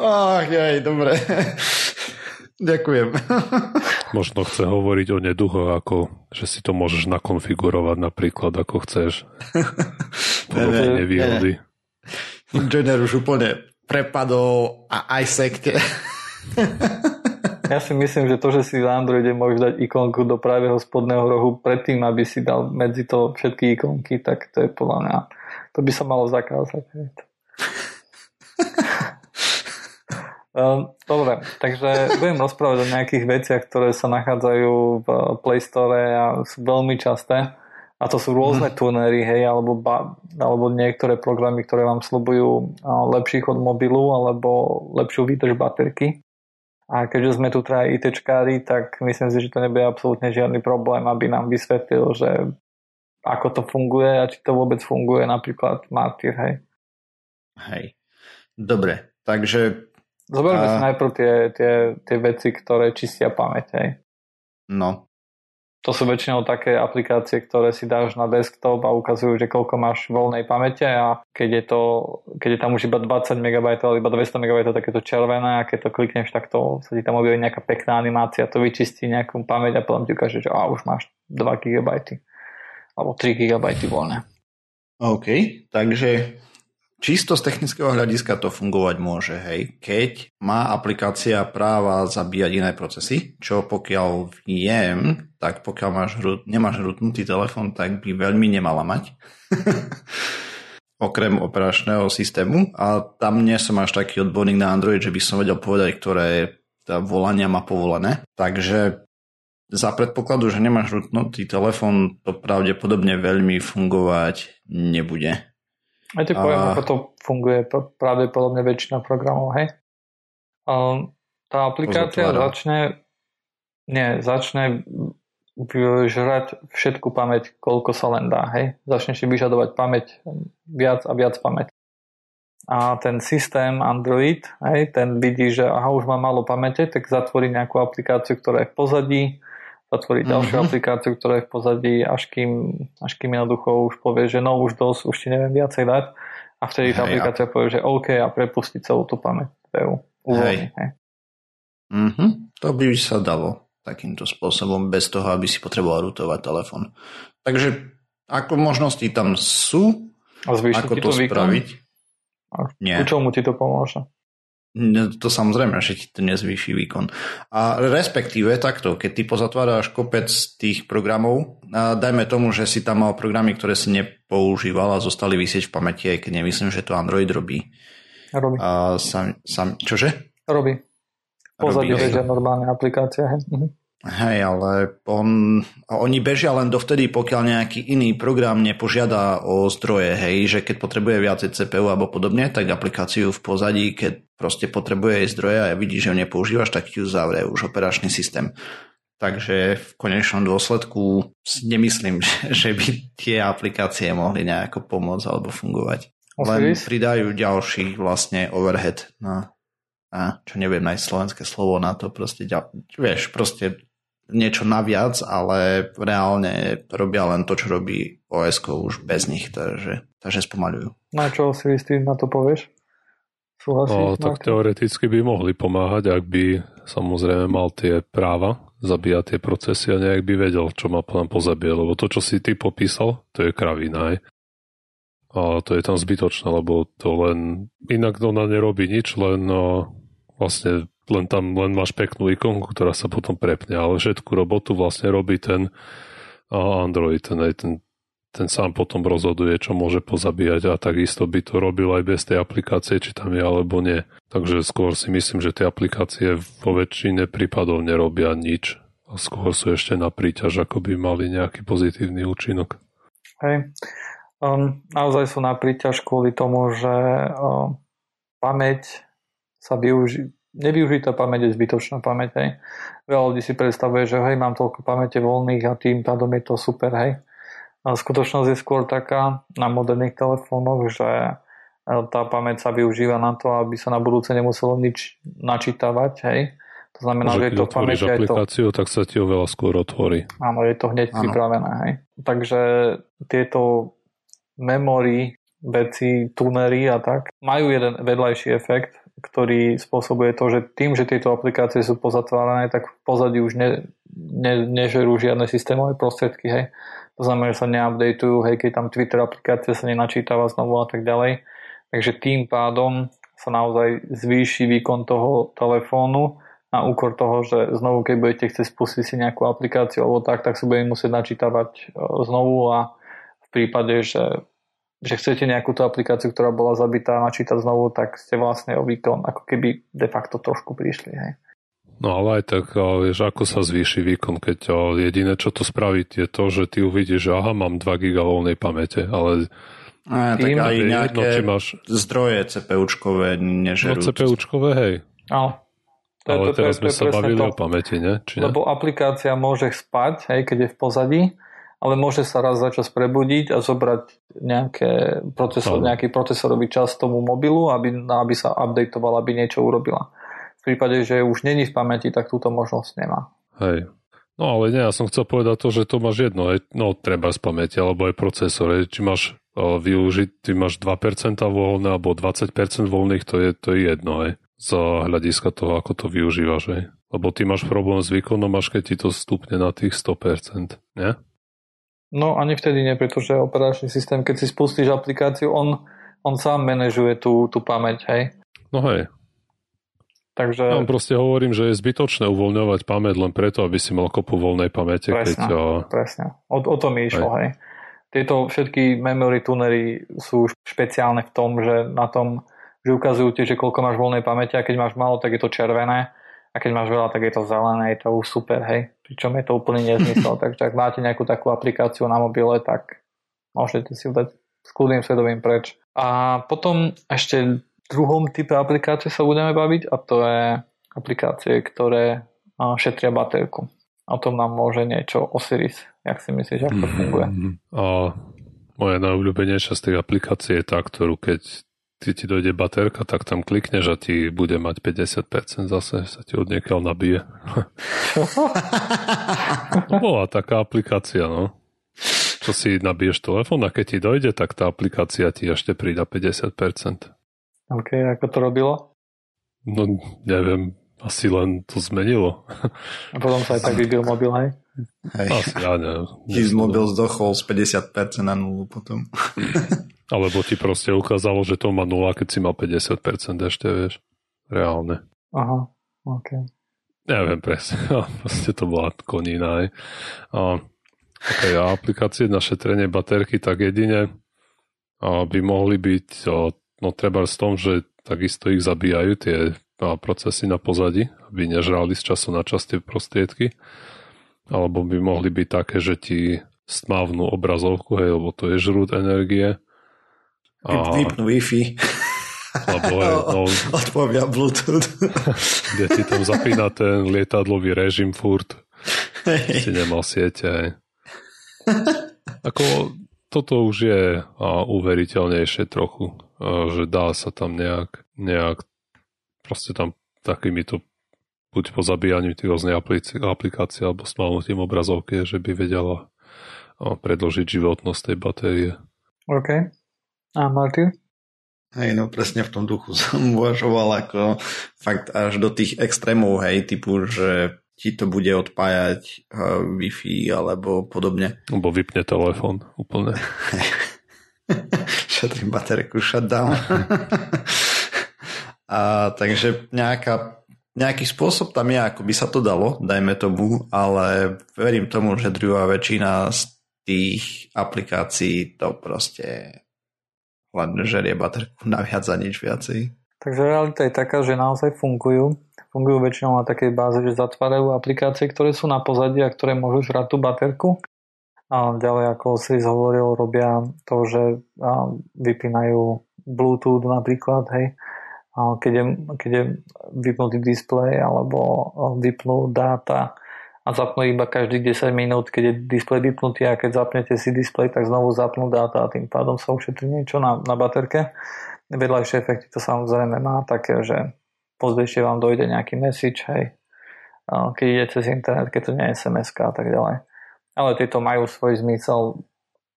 Ach, jej, dobre. Ďakujem. Možno chce hovoriť o neduchoch, ako že si to môžeš nakonfigurovať napríklad, ako chceš. Podobné nevýhody. Inžinier už úplne prepadol a aj sekte. Ja si myslím, že to, že si v Androide môžeš dať ikonku do pravého spodného rohu predtým, aby si dal medzi to všetky ikonky, tak to je podľa mňa, to by sa malo zakázať. Ehm, dobre, takže budem rozprávať o nejakých veciach, ktoré sa nachádzajú v Play Store a sú veľmi časté. A to sú rôzne mm. tunery, hej, alebo, ba, alebo niektoré programy, ktoré vám slúbujú lepší chod mobilu alebo lepšiu výdrž baterky. A keďže sme tu traja ITčkári, tak myslím si, že to nebude absolútne žiadny problém, aby nám vysvetlil, že ako to funguje a či to vôbec funguje napríklad Martyr, hej. Hej. Dobre, takže Zoberme a... si najprv tie, tie, tie veci, ktoré čistia pamäť. Hej. No. To sú väčšinou také aplikácie, ktoré si dáš na desktop a ukazujú, že koľko máš voľnej pamäte a keď je, to, keď je tam už iba 20 MB alebo iba 200 MB, tak je to červené a keď to klikneš, tak to sa ti tam objaví nejaká pekná animácia, to vyčistí nejakú pamäť a potom ti ukáže, že á, už máš 2 GB alebo 3 GB voľné. OK, takže Čisto z technického hľadiska to fungovať môže, hej. Keď má aplikácia práva zabíjať iné procesy, čo pokiaľ viem, tak pokiaľ máš, nemáš rutnutý telefón, tak by veľmi nemala mať. Okrem operačného systému. A tam nie som až taký odborník na Android, že by som vedel povedať, ktoré volania má povolené. Takže za predpokladu, že nemáš rutnutý telefón, to pravdepodobne veľmi fungovať nebude. Ja ti poviem, ako to funguje pravdepodobne väčšina programov, hej. Um, tá aplikácia začne nie, začne žrať všetku pamäť, koľko sa len dá, hej. Začne si vyžadovať pamäť, viac a viac pamäť. A ten systém Android, hej, ten vidí, že aha, už má málo pamäte, tak zatvorí nejakú aplikáciu, ktorá je v pozadí, zatvoriť mm-hmm. ďalšiu aplikáciu, ktorá je v pozadí, až kým, až kým jednoducho už povie, že no už dosť, už ti neviem viacej dať a vtedy tá aplikácia ja. povie, že OK a prepustiť celú tú pamäť. hej. hej. Mm-hmm. To by sa dalo takýmto spôsobom, bez toho, aby si potreboval rutovať telefón. Takže ako možnosti tam sú, a ako to, to spraviť? A Nie. Ku čomu ti to pomôže? To samozrejme, že ti to nezvýši výkon. A respektíve takto, keď ty pozatváraš kopec tých programov, a dajme tomu, že si tam mal programy, ktoré si nepoužíval a zostali vysieť v pamäti, aj keď nemyslím, že to Android robí. Robí. A sam, sam, čože? Robí. Pozadí bežia normálne aplikácie. Mhm. Hej, ale on, oni bežia len dovtedy, pokiaľ nejaký iný program nepožiada o zdroje, hej, že keď potrebuje viacej CPU alebo podobne, tak aplikáciu v pozadí, keď proste potrebuje jej zdroje a vidí, že ho nepoužívaš, tak ju zavrie už operačný systém. Takže v konečnom dôsledku nemyslím, že by tie aplikácie mohli nejako pomôcť alebo fungovať. Len pridajú ďalší vlastne overhead na, na čo neviem nájsť slovenské slovo na to, proste, vieš, proste niečo naviac, ale reálne robia len to, čo robí OS už bez nich, takže, takže spomaľujú. Na čo si istý na to povieš? Súhlasíš? No, tak teoreticky by mohli pomáhať, ak by samozrejme mal tie práva zabíjať tie procesy a nejak by vedel, čo má plán pozabie, lebo to, čo si ty popísal, to je kravina, aj. A to je tam zbytočné, lebo to len, inak ona nerobí nič, len no, vlastne len tam len máš peknú ikonku, ktorá sa potom prepne, ale všetku robotu vlastne robí ten Android, ten, ten, ten sám potom rozhoduje, čo môže pozabíjať a takisto by to robil aj bez tej aplikácie, či tam je alebo nie. Takže skôr si myslím, že tie aplikácie vo väčšine prípadov nerobia nič a skôr sú ešte na príťaž, ako by mali nejaký pozitívny účinok. Hej. Um, naozaj sú na príťaž kvôli tomu, že um, pamäť sa využí, nevyužitá pamäť je zbytočná pamäť. Hej. Veľa ľudí si predstavuje, že hej, mám toľko pamäte voľných a tým pádom je to super. Hej. A skutočnosť je skôr taká na moderných telefónoch, že e, tá pamäť sa využíva na to, aby sa na budúce nemuselo nič načítavať. Hej. To znamená, že, že je to pamäť. aplikáciu, to... tak sa ti oveľa skôr otvorí. Áno, je to hneď ano. pripravené. Hej. Takže tieto memory, veci, tunery a tak majú jeden vedľajší efekt, ktorý spôsobuje to, že tým, že tieto aplikácie sú pozatvárané, tak v pozadí už ne, ne, nežerú žiadne systémové prostriedky, hej. To znamená, že sa neupdateujú, hej, keď tam Twitter aplikácia sa nenačítava znovu a tak ďalej. Takže tým pádom sa naozaj zvýši výkon toho telefónu na úkor toho, že znovu, keď budete chcieť spustiť si nejakú aplikáciu alebo tak, tak si budete musieť načítavať e, znovu a v prípade, že, že chcete nejakú tú aplikáciu, ktorá bola zabitá, načítať znovu, tak ste vlastne o výkon ako keby de facto trošku prišli. Hej. No ale aj tak, vieš, ako sa zvýši výkon, keď jediné, čo to spraví, je to, že ty uvidíš, že aha, mám 2 giga voľnej pamäte, ale a, tak aj nejaké jedno, či máš... zdroje CPUčkové nežerú. No CPUčkové, hej. Ale, to, ale to, teraz to, to, sme sa bavili to, o pamäti, ne? Či ne? Lebo aplikácia môže spať, hej, keď je v pozadí, ale môže sa raz za čas prebudiť a zobrať nejaké procesor, nejaký procesorový čas tomu mobilu, aby, aby sa updateoval, aby niečo urobila. V prípade, že už není v pamäti, tak túto možnosť nemá. Hej. No ale nie, ja som chcel povedať to, že to máš jedno, hej, no treba z pamäti, alebo aj procesor, hej, či máš o, využiť, ty máš 2% voľné alebo 20% voľných, to je, to je jedno, hej, z hľadiska toho, ako to využívaš, hej. Lebo ty máš problém s výkonom, až keď ti to stupne na tých 100%, nie? No ani vtedy nie, pretože operačný systém, keď si spustíš aplikáciu, on, on sám manažuje tú, tú pamäť, hej. No hej. Takže... Ja proste hovorím, že je zbytočné uvoľňovať pamäť len preto, aby si mal kopu voľnej pamäte. Presne, keď, o... presne. O, o tom mi išlo, hej. hej. Tieto všetky memory tunery sú špeciálne v tom, že na tom, že ukazujú ti, že koľko máš voľnej pamäte a keď máš málo, tak je to červené a keď máš veľa, tak je to zelené, je to už super, hej. Pričom je to úplne nezmysel, takže ak máte nejakú takú aplikáciu na mobile, tak môžete si dať s kľudným svedomím preč. A potom ešte druhom type aplikácie sa budeme baviť a to je aplikácie, ktoré šetria baterku. O tom nám môže niečo Osiris. Jak si myslíš, ako to funguje? A moja najobľúbenejšia z tých aplikácií je tá, ktorú keď ty ti dojde baterka, tak tam klikneš a ti bude mať 50% zase, sa ti od niekiaľ nabije. bola taká aplikácia, no. Čo si nabiješ telefón a keď ti dojde, tak tá aplikácia ti ešte prída 50%. OK, ako to robilo? No, neviem, asi len to zmenilo. A potom sa aj tak vybil mobil, hej? Hej. Asi, ja neviem. Ti mobil zdochol z 50% na nulu potom. Alebo ti proste ukázalo, že to má 0, keď si mal 50% ešte, vieš. Reálne. Aha, ok. Neviem presne, proste to bola konina. Aj. A, okay, a aplikácie na šetrenie baterky, tak jedine a by mohli byť, no treba z tom, že takisto ich zabíjajú tie procesy na pozadí, aby nežrali z času na čas tie prostriedky. Alebo by mohli byť také, že ti stmávnu obrazovku, hej, lebo to je žrút energie a... Vypnú Wi-Fi. Alebo je, no, Odpovia Bluetooth. Kde ti tam zapína ten lietadlový režim furt. Hey. Si nemal siete. Aj. Ako, toto už je a, uveriteľnejšie trochu, a, že dá sa tam nejak, nejak proste tam takýmito buď po zabíjaniu tých rôznych aplikácií alebo smalnutím obrazovky, že by vedela predložiť životnosť tej batérie. OK. A Martin? Hej, no presne v tom duchu som uvažoval ako fakt až do tých extrémov, hej, typu, že ti to bude odpájať uh, Wi-Fi alebo podobne. Alebo vypne telefón úplne. Šetrím baterku, shutdown. A takže nejaká, nejaký spôsob tam je, ako by sa to dalo, dajme tomu, ale verím tomu, že druhá väčšina z tých aplikácií to proste len žerie baterku naviac za nič viacej. Takže realita je taká, že naozaj fungujú. Fungujú väčšinou na takej báze, že zatvárajú aplikácie, ktoré sú na pozadí a ktoré môžu žrať tú baterku. A ďalej, ako si hovoril, robia to, že vypínajú Bluetooth napríklad, hej. Keď je, keď je vypnutý displej alebo vypnú dáta a zapnú iba každých 10 minút, keď je displej vypnutý a keď zapnete si displej, tak znovu zapnú dáta a tým pádom sa ušetrí niečo na, na baterke. Vedľajšie efekty to samozrejme má také, že pozdejšie vám dojde nejaký message, hej, keď ide cez internet, keď to nie je sms a tak ďalej. Ale tieto majú svoj zmysel,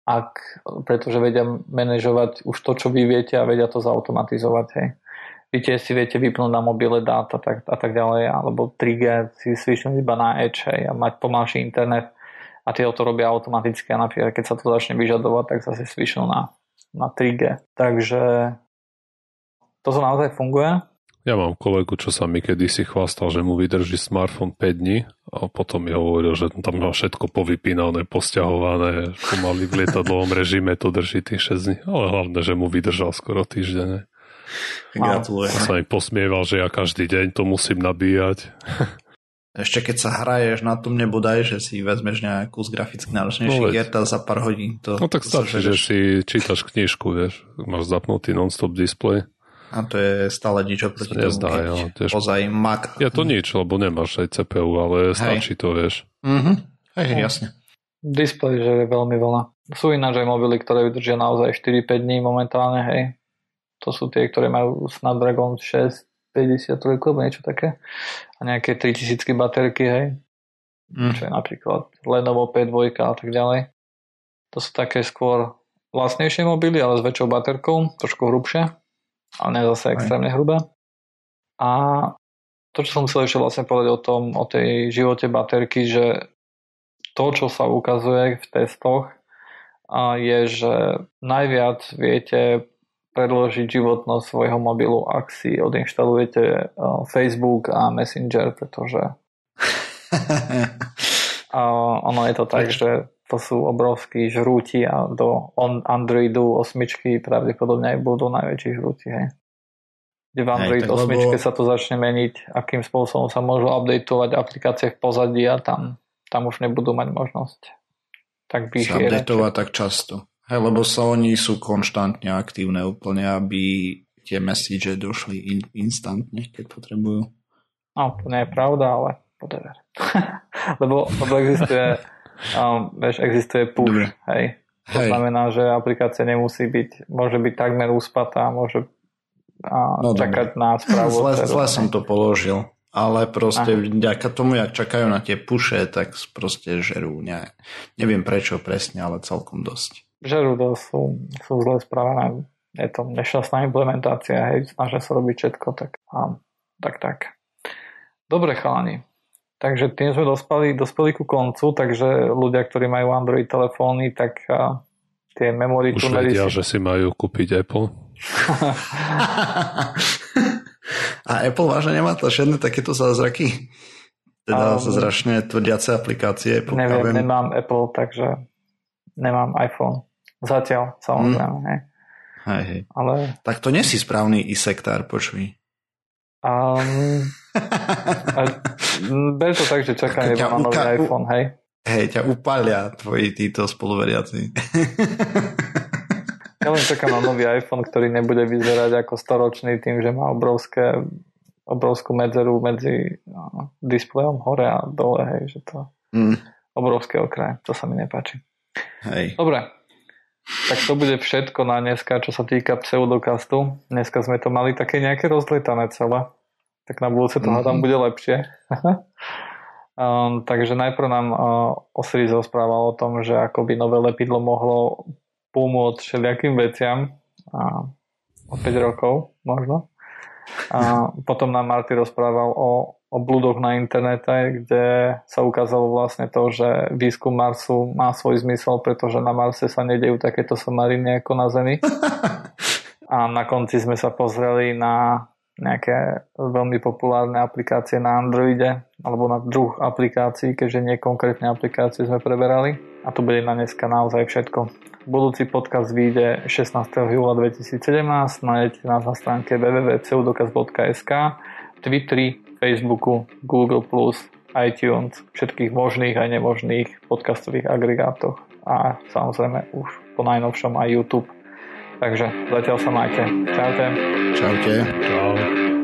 ak, pretože vedia manažovať už to, čo vy viete a vedia to zautomatizovať. Hej. Tiež si viete vypnúť na mobile dáta tak, a tak ďalej, alebo 3G si svišnúť iba na Edge hej, a mať pomalší internet a tie to robia automaticky a napríklad keď sa to začne vyžadovať, tak sa si svišnú na, na 3G. Takže to sa naozaj funguje. Ja mám kolegu, čo sa mi kedysi chvastal, že mu vydrží smartfón 5 dní a potom mi hovoril, že tam má všetko povypínané, posťahované, pomaly v lietadlovom režime to drží tých 6 dní, ale hlavne, že mu vydržal skoro týždeň. Gratulujem. A sa mi posmieval, že ja každý deň to musím nabíjať. Ešte keď sa hraješ na tom nebodaj, že si vezmeš nejakú z graficky náročnejších no, hier za pár hodín. To, no tak stačí, že si čítaš knižku, vieš. Máš zapnutý non-stop display a to je stále nič oproti tomu, nezdá, keď jo, tiež... ozaj Mac... Je to nič, lebo nemáš aj CPU, ale hej. stačí to, vieš. Mhm, hej, no. jasne. Display, že je veľmi veľa. Sú ináč aj mobily, ktoré vydržia naozaj 4-5 dní momentálne, hej. To sú tie, ktoré majú Snapdragon 6, 53, niečo také. A nejaké 3000 baterky, hej. Mm. Čo je napríklad Lenovo P2 a tak ďalej. To sú také skôr vlastnejšie mobily, ale s väčšou baterkou, trošku hrubšie ale nie zase extrémne hrubé. A to, čo som chcel ešte vlastne povedať o tom, o tej živote baterky, že to, čo sa ukazuje v testoch, je, že najviac viete predložiť životnosť svojho mobilu, ak si odinštalujete Facebook a Messenger, pretože a ono je to tak, že to sú obrovskí žrúti a do Androidu 8 pravdepodobne aj budú najväčší žrúti. Hej. Kde v Android Hej, 8 lebo... sa to začne meniť, akým spôsobom sa môžu updateovať aplikácie v pozadí a tam, tam už nebudú mať možnosť tak vyšierať. Updateovať tak často. Hej, lebo sa oni sú konštantne aktívne úplne, aby tie message došli in, instantne, keď potrebujú. No, to nie je pravda, ale whatever. lebo, lebo existuje Um, vieš, existuje push, Dobre. hej. To hej. znamená, že aplikácia nemusí byť, môže byť takmer uspatá, môže a, no, čakať dobre. na správu. Zle, zle som to položil. Ale proste vďaka tomu, jak čakajú na tie puše, tak proste žerú. Ne, neviem prečo presne, ale celkom dosť. Žerú dosť, sú, sú zle spravené. Je to nešťastná implementácia, hej, snažia sa robiť všetko, tak, a, tak, tak. Dobre, chalani. Takže tým sme dospeli, dospeli ku koncu, takže ľudia, ktorí majú Android telefóny, tak a, tie memory Už vedia, si... že si majú kúpiť Apple. A Apple vážne nemá to žiadne takéto zázraky? Teda um, zračne tvrdiace aplikácie? Neviem, viem. nemám Apple, takže nemám iPhone. Zatiaľ, samozrejme. Hmm. Hej. Hej, hej. Ale... Tak to nie si správny i-sektár, počuj. Um, ber to tak, že čaká iba na nový iPhone, hej? Hej, ťa upalia tvoji títo spoluveriaci. ja len čakám na nový iPhone, ktorý nebude vyzerať ako storočný tým, že má obrovské, obrovskú medzeru medzi no, displejom hore a dole, hej, že to mm. obrovské okraje. To sa mi nepáči. Hej. Dobre, tak to bude všetko na dneska, čo sa týka pseudokastu. Dneska sme to mali také nejaké rozletané celé. Tak na budúce to mm-hmm. tam bude lepšie. um, takže najprv nám uh, Osiris rozprával o tom, že ako by nové lepidlo mohlo pomôcť všelijakým veciam uh, o 5 rokov možno. A potom nám Marty rozprával o o blúdoch na internete, kde sa ukázalo vlastne to, že výskum Marsu má svoj zmysel, pretože na Marse sa nedejú takéto somariny ako na Zemi. A na konci sme sa pozreli na nejaké veľmi populárne aplikácie na Androide alebo na druh aplikácií, keďže nie konkrétne aplikácie sme preberali. A to bude na dneska naozaj všetko. Budúci podcast vyjde 16. júla 2017, nájdete nás na stránke www.pseudokaz.sk, Twitteri, Facebooku, Google+, iTunes, všetkých možných aj nemožných podcastových agregátoch a samozrejme už po najnovšom aj YouTube. Takže zatiaľ sa majte. Čaute. Čaute. Čau.